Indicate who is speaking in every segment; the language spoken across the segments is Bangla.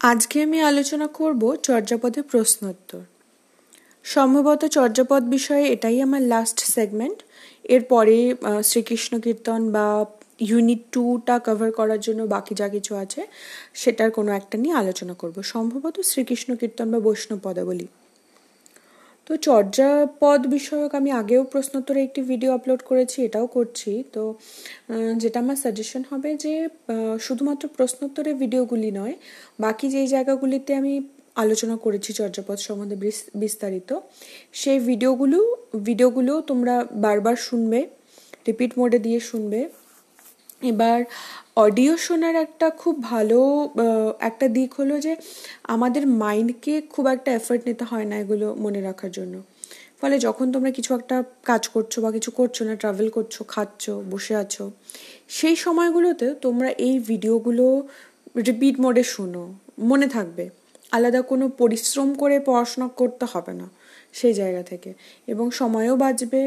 Speaker 1: আজকে আমি আলোচনা করব চর্যাপদের প্রশ্নোত্তর। সম্ভবত চর্যাপদ বিষয়ে এটাই আমার লাস্ট সেগমেন্ট এরপরে শ্রীকৃষ্ণ কীর্তন বা ইউনিট টুটা কভার করার জন্য বাকি যা কিছু আছে, সেটার কোনো একটা নিয়ে আলোচনা করব। সম্ভবত শ্রীকৃষ্ণ কীর্তন বা বৈষ্ণব পদাবলী। তো চর্যাপদ বিষয়ক আমি আগেও প্রশ্নোত্তরে একটি ভিডিও আপলোড করেছি, এটাও করছি। তো যেটা আমার সাজেশন হবে যে শুধুমাত্র প্রশ্নোত্তরের ভিডিওগুলি নয়, বাকি যেই জায়গাগুলিতে আমি আলোচনা করেছি চর্যাপদ সম্বন্ধে বিস্তারিত, সেই ভিডিওগুলো ভিডিওগুলো তোমরা বারবার শুনবে রিপিট মোডে দিয়ে শুনবে। এবার অডিও শোনার একটা খুব ভালো একটা দিক হলো যে আমাদের মাইন্ডকে খুব একটা এফর্ট নিতে হয় না এগুলো মনে রাখার জন্য। ফলে যখন তোমরা কিছু একটা কাজ করছ বা কিছু করছ না ট্রাভেল করছ, খাচ্ছ, বসে আছো, সেই সময়গুলোতে তোমরা এই ভিডিওগুলো রিপিট মোডে শোনো, মনে থাকবে। আলাদা কোনো পরিশ্রম করে পড়াশোনা করতে হবে না সেই জায়গা থেকে। এবং সময়ও বাঁচবে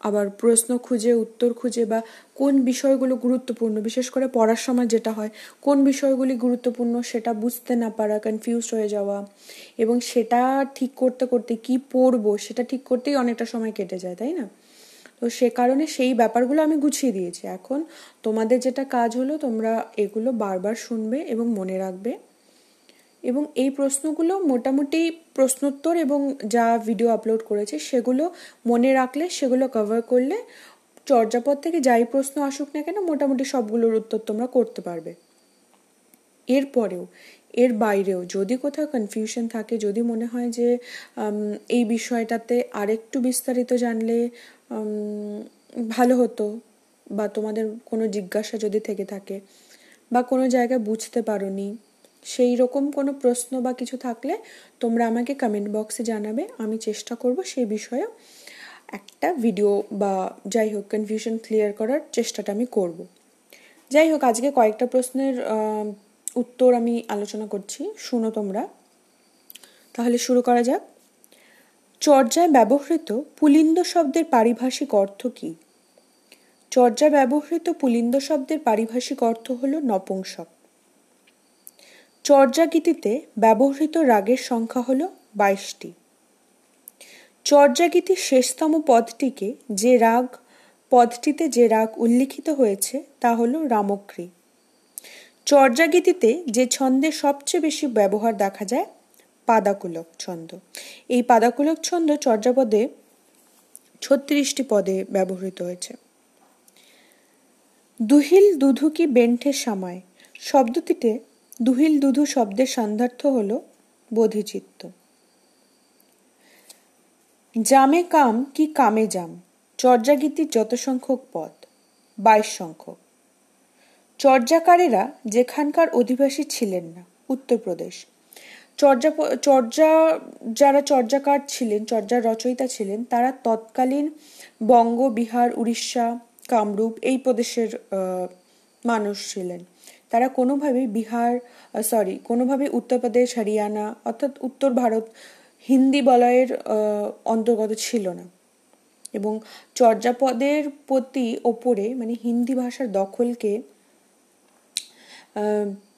Speaker 1: আবার প্রশ্ন খুঁজে, উত্তর খুঁজে বা কোন বিষয়গুলো গুরুত্বপূর্ণ, বিশেষ করে পড়ার সময় যেটা হয়, কোন বিষয়গুলি গুরুত্বপূর্ণ সেটা বুঝতে না পারা কনফিউজ হয়ে যাওয়া এবং সেটা ঠিক করতে করতে কি পড়ব সেটা ঠিক করতেই অনেকটা সময় কেটে যায়, তাই না? তো সে কারণে সেই ব্যাপারগুলো আমি গুছিয়ে দিয়েছি। এখন তোমাদের যেটা কাজ হলো তোমরা এগুলো বারবার শুনবে এবং মনে রাখবে। এবং এই প্রশ্নগুলো মোটামুটি প্রশ্নোত্তর এবং যা ভিডিও আপলোড করেছে সেগুলো মনে রাখলে, সেগুলো কভার করলে চর্যাপদ থেকে যাই প্রশ্ন আসুক না কেন মোটামুটি সবগুলোর উত্তর তোমরা করতে পারবে। এরপরেও, এর বাইরেও যদি কোথাও কনফিউশন থাকে, যদি মনে হয় যে এই বিষয়টাতে আরেকটু বিস্তারিত জানলে ভালো হতো বা তোমাদের কোনো জিজ্ঞাসা যদি থেকে থাকে বা কোনো জায়গায় বুঝতে পারো নি সেই রকম কোনো প্রশ্ন বা কিছু থাকলে তোমরা আমাকে কমেন্ট বক্সে জানাবে। আমি চেষ্টা করব সেই বিষয়ে একটা ভিডিও বা যাই হোক কনফিউশন ক্লিয়ার করার চেষ্টাটা আমি করব। যাই হোক, আজকে কয়েকটা প্রশ্নের উত্তর আমি আলোচনা করছি। শুনো তোমরা। তাহলে শুরু করা যাক। চর্যায় ব্যবহৃত পুলিন্দ শব্দের পারিভাষিক অর্থ কী? চর্যায় ব্যবহৃত পুলিন্দ শব্দের পারিভাষিক অর্থ হল নপুংসক। চর্যাগীতিতে ব্যবহৃত রাগের সংখ্যা হল বাইশটি। চর্যাগীতির শেষতম পদটিকে যে রাগ, পদটিতে যে রাগ উল্লিখিত হয়েছে তা হল রামক্রী চর্যাগীতিতে যে ছন্দের সবচেয়ে বেশি ব্যবহার দেখা যায়, পাদাকুলক ছন্দ। এই পাদাকুলক ছন্দ চর্যাপদে ছত্রিশটি পদে ব্যবহৃত হয়েছে। দুহিল দুধুকি বেন্ঠের সময় শব্দটিতে দুহিল দুধু শব্দের সন্ধার্থ হল বোধিচিত্ত। জামে কাম কি কামে জাম? চর্যাগীতির যত সংখ্যক পদ, বাইশ সংখ্যক। চর্যাকারেরা যেখানকার অধিবাসী ছিলেন না, উত্তরপ্রদেশ। চর্যা চর্যা, যারা চর্যাকার ছিলেন, চর্যার রচয়িতা ছিলেন, তারা তৎকালীন বঙ্গ, বিহার, উড়িষ্যা, কামরূপ এই প্রদেশের মানুষ ছিলেন। তারা কোনোভাবেই বিহার সরি কোনোভাবে উত্তরপ্রদেশ হরিয়ানা, অর্থাৎ উত্তর ভারত, হিন্দি বলয়ের অন্তর্গত ছিল না। এবং চর্যাপদের প্রতি ওপরে মানে হিন্দি ভাষার দখলকে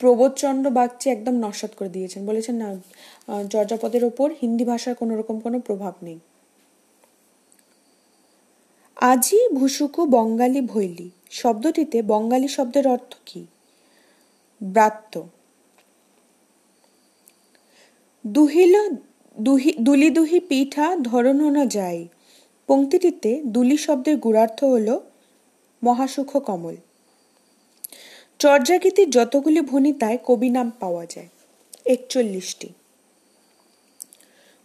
Speaker 1: প্রবোধচন্দ্র বাগচি একদম নস্বাত করে দিয়েছেন। বলেছেন, না চর্যাপদের ওপর হিন্দি ভাষার কোনো রকম কোনো প্রভাব নেই। আজি ভুসুকু বঙ্গালী ভৈলি শব্দটিতে বঙ্গালী শব্দের অর্থ কি? ব্রাত্য। দুহিল দুহি দুলি দুহি পিঠা ধরনো যায়। পংক্তিটিতে দুলি শব্দের গুড়ার্থ হল মহাসুখ কমল। চর্যাগীতির যতগুলি ভনিতায় কবি নাম পাওয়া যায়। একচল্লিশটি।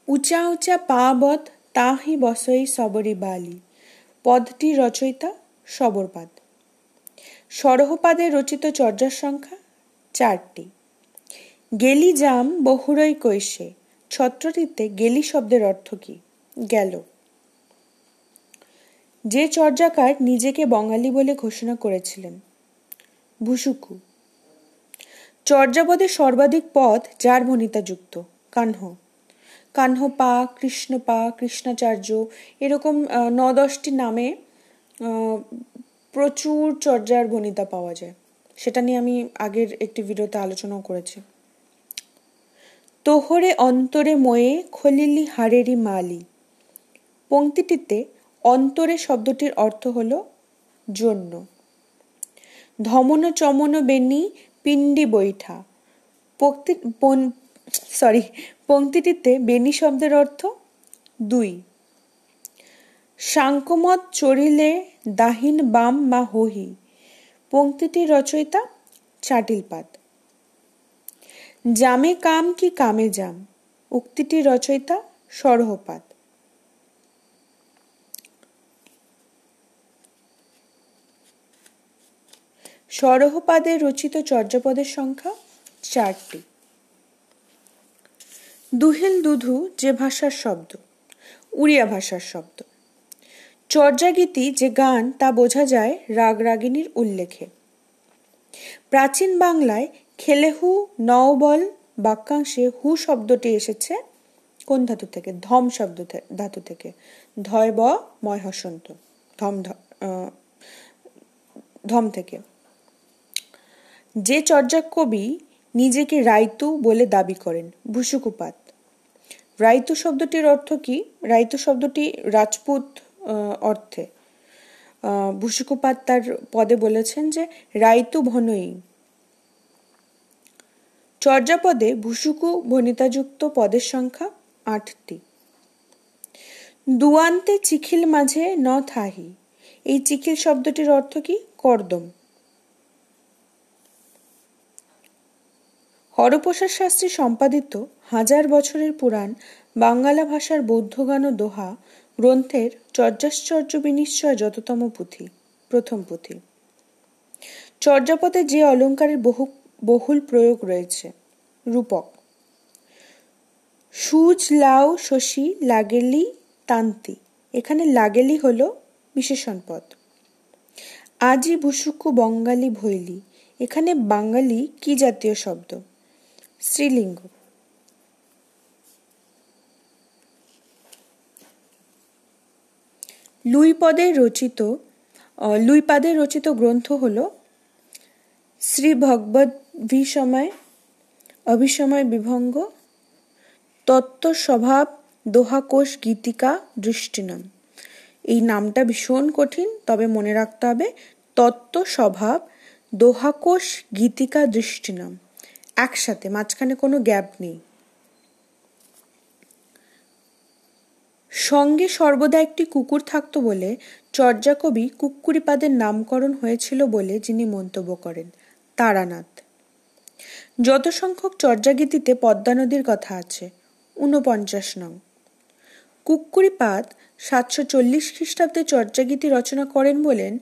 Speaker 1: উঁচা উঁচা পাবত তাহি বসই সবরি বালি। পদটি রচয়িতা সবরপাদ। সরহপাদে রচিত চর্যার সংখ্যা চারটি। গেলি জাম বহুরই কৈশে। ছত্রটিতে গেলি শব্দের অর্থ কি? গেল। যে চর্যাকার নিজেকে বঙ্গালী বলে ঘোষণা করেছিলেন, ভুসুকু। চর্যাপদে সর্বাধিক পদ যার যুক্ত, কাহ্ন। কাহ্নপা কৃষ্ণপা কৃষ্ণাচার্য, এরকম ন দশটি নামে প্রচুর চর্যার ভনিতা পাওয়া যায়। সেটা নিয়ে আমি আগের একটি ভিডিওতে আলোচনাও করেছি। তোহরে অন্তরে ময়ে খলিলি হারেরি মালি। পংক্তিটিতে অন্তরে শব্দটির অর্থ হল জন্য। ধমন চমন বেনি পিণ্ডি বৈঠা। সরি পংক্তিটিতে বেনি শব্দের অর্থ দুই। শাঙ্কমত চড়িলে দাহিন বাম মা হহি। পংক্তিটির রচয়িতা চাটিলপাদ জামে কাম কি কামে জাম? উক্তিটির রচয়িতা সরহপাদ সরহপাদে রচিত চর্যাপদের সংখ্যা চারটি। দুহিল দুধু যে ভাষার শব্দ, উড়িয়া ভাষার শব্দ। চর্যাগীতি যে গান তা বোঝা যায় রাগ রাগিনীর উল্লেখে। প্রাচীন বাংলায় খেলেহু নওবল বাক্যাংশে হু শব্দটি এসেছে কোন ধাতু থেকে? ধম শব্দ ধাতু থেকে। ধয় ব, ময় হসন্ত। ধম ধম থেকে। যে চর্যা কবি নিজেকে রাইতু বলে দাবি করেন ভুসুকুপাত রাইতু শব্দটির অর্থ কি? রাইতু শব্দটি রাজপুত অর্থে। ভূষিকোপাত তার পদে বলেছেন যে, রাইতু ভনই চর্যাপদে ভূষুকু ভনিতাযুক্ত পদের সংখ্যা আটটি। দুয়ান্তে চিখিল মাঝে ন থাহি। এই চিখিল শব্দটির অর্থ কি? কর্দম। হরপ্রসাদ শাস্ত্রী সম্পাদিত হাজার বছরের পুরাণ বাঙ্গালা ভাষার বৌদ্ধগান ও দোহা গ্রন্থের চর্যাশ্চর্য বিনিশ্চয় যততম পুঁথি, প্রথম পুঁথি। চর্যাপদে যে অলঙ্কারের বহু, বহুল প্রয়োগ রয়েছে, রূপক। সুজ, লাউ, শশী, লাগেলি, তান্তি। এখানে লাগেলি হল বিশেষণ পদ। আজি ভুসুকু বঙ্গালী ভৈলি। এখানে বাঙালি কি জাতীয় শব্দ? স্ত্রীলিঙ্গ। লুইপদের রচিত লুইপাদের রচিত গ্রন্থ হল শ্রী ভগবত বিসময় অভিসময় বিভঙ্গ তত্ত্ব স্বভাব দোহাকোষ, গীতিকা, দৃষ্টিনম। এই নামটা ভীষণ কঠিন, তবে মনে রাখতে হবে তত্ত্ব স্বভাব দোহাকোষ, গীতিকা, দৃষ্টিনম। একসাথে, মাঝখানে কোনো গ্যাপ নেই। সঙ্গে সর্বদা একটি কুকুর থাকতো বলে চর্যাকবি কুক্কুরিপাদের নামকরণ হয়েছিল বলে যিনি মন্তব্য করেন, তারানাথ। যত সংখ্যক চর্যাগীতিতে পদ্মা নদীর কথা আছে, ঊনপঞ্চাশ নং। কুক্কুরিপাদ সাতশো চল্লিশ খ্রিস্টাব্দে চর্যাগীতি রচনা করেন বলেন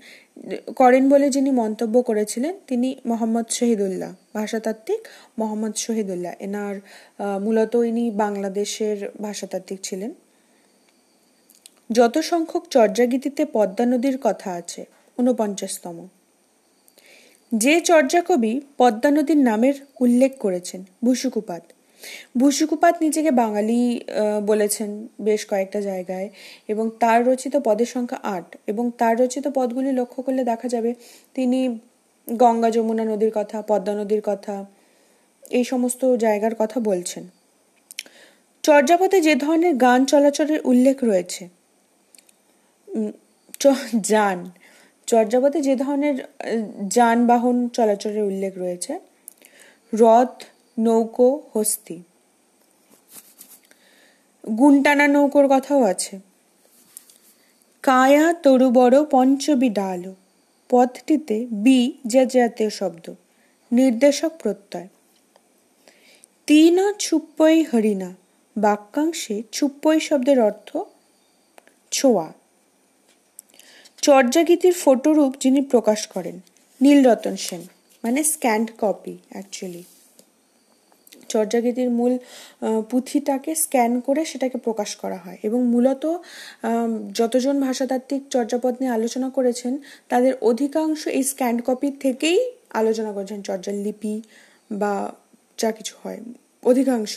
Speaker 1: করেন বলে যিনি মন্তব্য করেছিলেন, তিনি মোহাম্মদ শহীদুল্লাহ, ভাষাতাত্ত্বিক মোহাম্মদ শহীদুল্লাহ। এনার মূলত ইনি বাংলাদেশের ভাষাতাত্ত্বিক ছিলেন। যত সংখ্যক চর্যাগীতিতে পদ্মা নদীর কথা আছে, ঊনপঞ্চাশতম। যে চর্যাকবি পদ্মা নদীর নামের উল্লেখ করেছেন, ভুসুকুপাত। ভুসুকুপাত নিজেকে বাঙালি বলেছেন বেশ কয়েকটা জায়গায়। এবং তার রচিত পদের সংখ্যা আট। এবং তার রচিত পদগুলি লক্ষ্য করলে দেখা যাবে তিনি গঙ্গা যমুনা নদীর কথা, পদ্মা নদীর কথা, এই সমস্ত জায়গার কথা বলছেন। চর্যাপদে যে ধরনের গান চলাচলের উল্লেখ রয়েছে যান। চর্যাপদে যে ধরনের যানবাহন চলাচলের উল্লেখ রয়েছে, রথ নৌকো হস্তি। গুনটানা নৌকোর কথাও আছে। কায়া তরু বড় পঞ্চবি ডাল। পথটিতে বি যে জাতীয় শব্দ। নির্দেশক প্রত্যয়। তিন ছুপ্পই হরিণা। বাক্যাংশে ছুপ্পই শব্দের অর্থ ছোঁয়া। চর্যাগীতির ফটোরূপ যিনি প্রকাশ করেন, নীলরতন সেন। মানে স্ক্যান্ড কপি অ্যাকচুয়ালি চর্যাগীতির মূল পুঁথিটাকে স্ক্যান করে সেটাকে প্রকাশ করা হয়। এবং মূলত যতজন ভাষাতাত্ত্বিক চর্যাপদ নিয়ে আলোচনা করেছেন, তাদের অধিকাংশ এই স্ক্যান্ড কপি থেকেই আলোচনা করেছেন। চর্যার লিপি বা যা কিছু হয়। অধিকাংশ।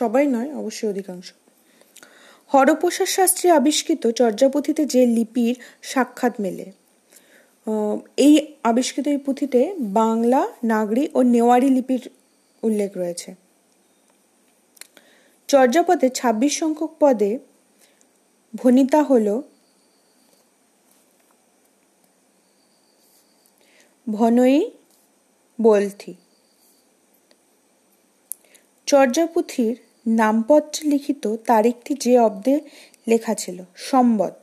Speaker 1: সবাই নয়, অবশ্যই অধিকাংশ। হরপ্রসাদ শাস্ত্রী আবিষ্কৃত চর্যাপুঁথিতে যে লিপির সাক্ষাৎ মেলে এই আবিষ্কৃত এই পুঁথিতে বাংলা, নাগরী ও নেওয়ারি লিপির উল্লেখ রয়েছে। চর্যাপদে ছাব্বিশ সংখ্যক পদে ভনিতা হল। ভনই বলথি চর্যাপুথির নামপত্র লিখিত তারিখটি যে অব্দে লেখা ছিল সম্বত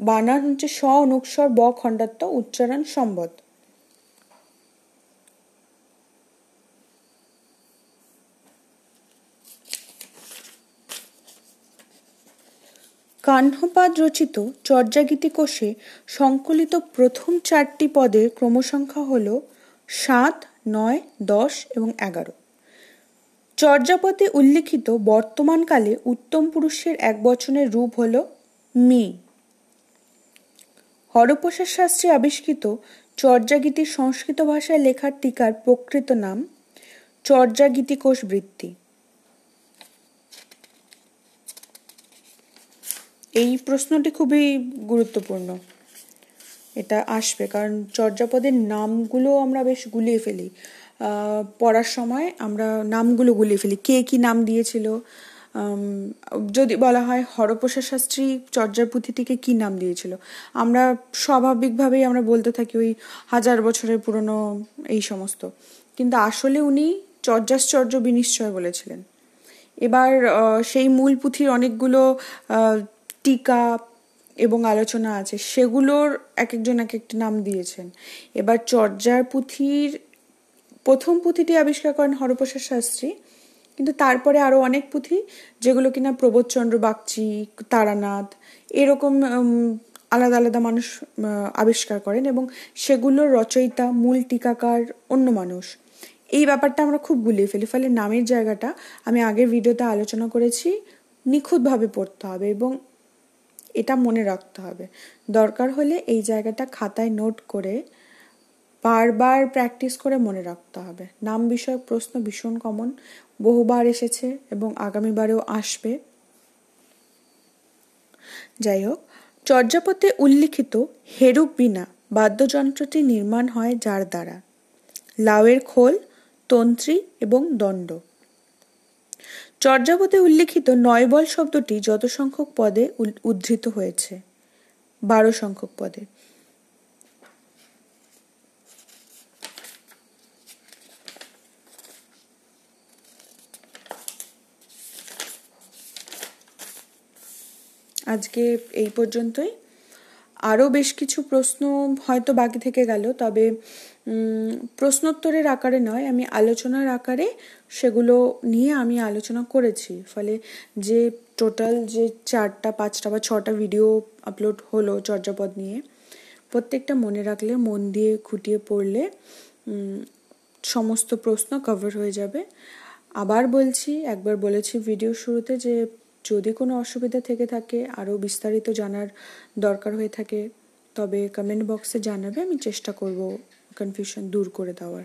Speaker 1: বানান হচ্ছে স অনুস্বর ব খণ্ডাত্ম উচ্চারণ সম্বত কাহ্নপাদ রচিত চর্যাগীতি কোষে সংকলিত প্রথম চারটি পদের ক্রমসংখ্যা হল সাত, নয়, দশ এবং এগারো। চর্যাপদে উল্লিখিত বর্তমানকালে উত্তম পুরুষের এক বচনের রূপ হল মি। হরপ্রসাদ শাস্ত্রী আবিষ্কৃত চর্যাগীতির সংস্কৃত ভাষায় লেখার টিকার প্রকৃত নাম চর্যাগীতিকোষ বৃত্তি এই প্রশ্নটি খুবই গুরুত্বপূর্ণ। এটা আসবে, কারণ চর্যাপদের নামগুলো আমরা বেশ গুলিয়ে ফেলি। পড়ার সময় আমরা নামগুলো গুলিয়ে ফেলি। কে কি নাম দিয়েছিল? যদি বলা হয় হরপ্রসাদ শাস্ত্রী চর্যার পুঁথিটিকে কি নাম দিয়েছিল? আমরা স্বাভাবিকভাবেই আমরা বলতে থাকি ওই হাজার বছরের পুরনো এই সমস্ত। কিন্তু আসলে উনি চর্যাশ্চর্য বিনিশ্চয় বলেছিলেন। এবার সেই মূল পুঁথির অনেকগুলো টিকা এবং আলোচনা আছে, সেগুলোর এক একজন এক একটা নাম দিয়েছেন। এবার চর্যার পুঁথির, প্রথম পুঁথিটি আবিষ্কার করেন হরপ্রসাদ শাস্ত্রী, কিন্তু তারপরে আরও অনেক পুঁথি যেগুলো কিনা প্রবোধচন্দ্র বাগচি, তারানাথ, এরকম আলাদা আলাদা মানুষ আবিষ্কার করেন এবং সেগুলোর রচয়িতা, মূল টিকাকার অন্য মানুষ। এই ব্যাপারটা আমরা খুব গুলিয়ে ফেলি। ফলে নামের জায়গাটা আমি আগের ভিডিওতে আলোচনা করেছি, নিখুঁতভাবে পড়তে হবে এবং এটা মনে রাখতে হবে। দরকার হলে এই জায়গাটা খাতায় নোট করে বারবার প্র্যাকটিস করে মনে রাখতে হবে। নাম বিষয়ক প্রশ্ন ভীষণ কমন বহুবার এসেছে এবং আগামীবারেও আসবে। যাই হোক, চর্যাপদে উল্লিখিত হেরুক বিনা বাদ্যযন্ত্রটি নির্মাণ হয় যার দ্বারা। লাউয়ের খোল, তন্ত্রী এবং দণ্ড। চর্যাপদে উল্লিখিত নয়বল শব্দটি যত সংখ্যক পদে উদ্ধৃত হয়েছে। বারো সংখ্যক পদে। আজকে এই পর্যন্তই। আরও বেশ কিছু প্রশ্ন হয়তো বাকি থেকে গেল, তবে প্রশ্নোত্তরের আকারে নয়, আমি আলোচনার আকারে সেগুলো নিয়ে আমি আলোচনা করেছি। ফলে যে টোটাল যে চারটা, পাঁচটা বা ছটা ভিডিও আপলোড হলো চর্যাপদ নিয়ে, প্রত্যেকটা মনে রাখলে, মন দিয়ে খুঁটিয়ে পড়লে সমস্ত প্রশ্ন কভার হয়ে যাবে। আবার বলছি, একবার বলেছি ভিডিও শুরুতে যে যদি কোনো অসুবিধা থেকে থাকে, আরও বিস্তারিত জানার দরকার হয়ে থাকে, তবে কমেন্ট বক্সে জানাবে, আমি চেষ্টা করব কনফিউশন দূর করে দেওয়ার।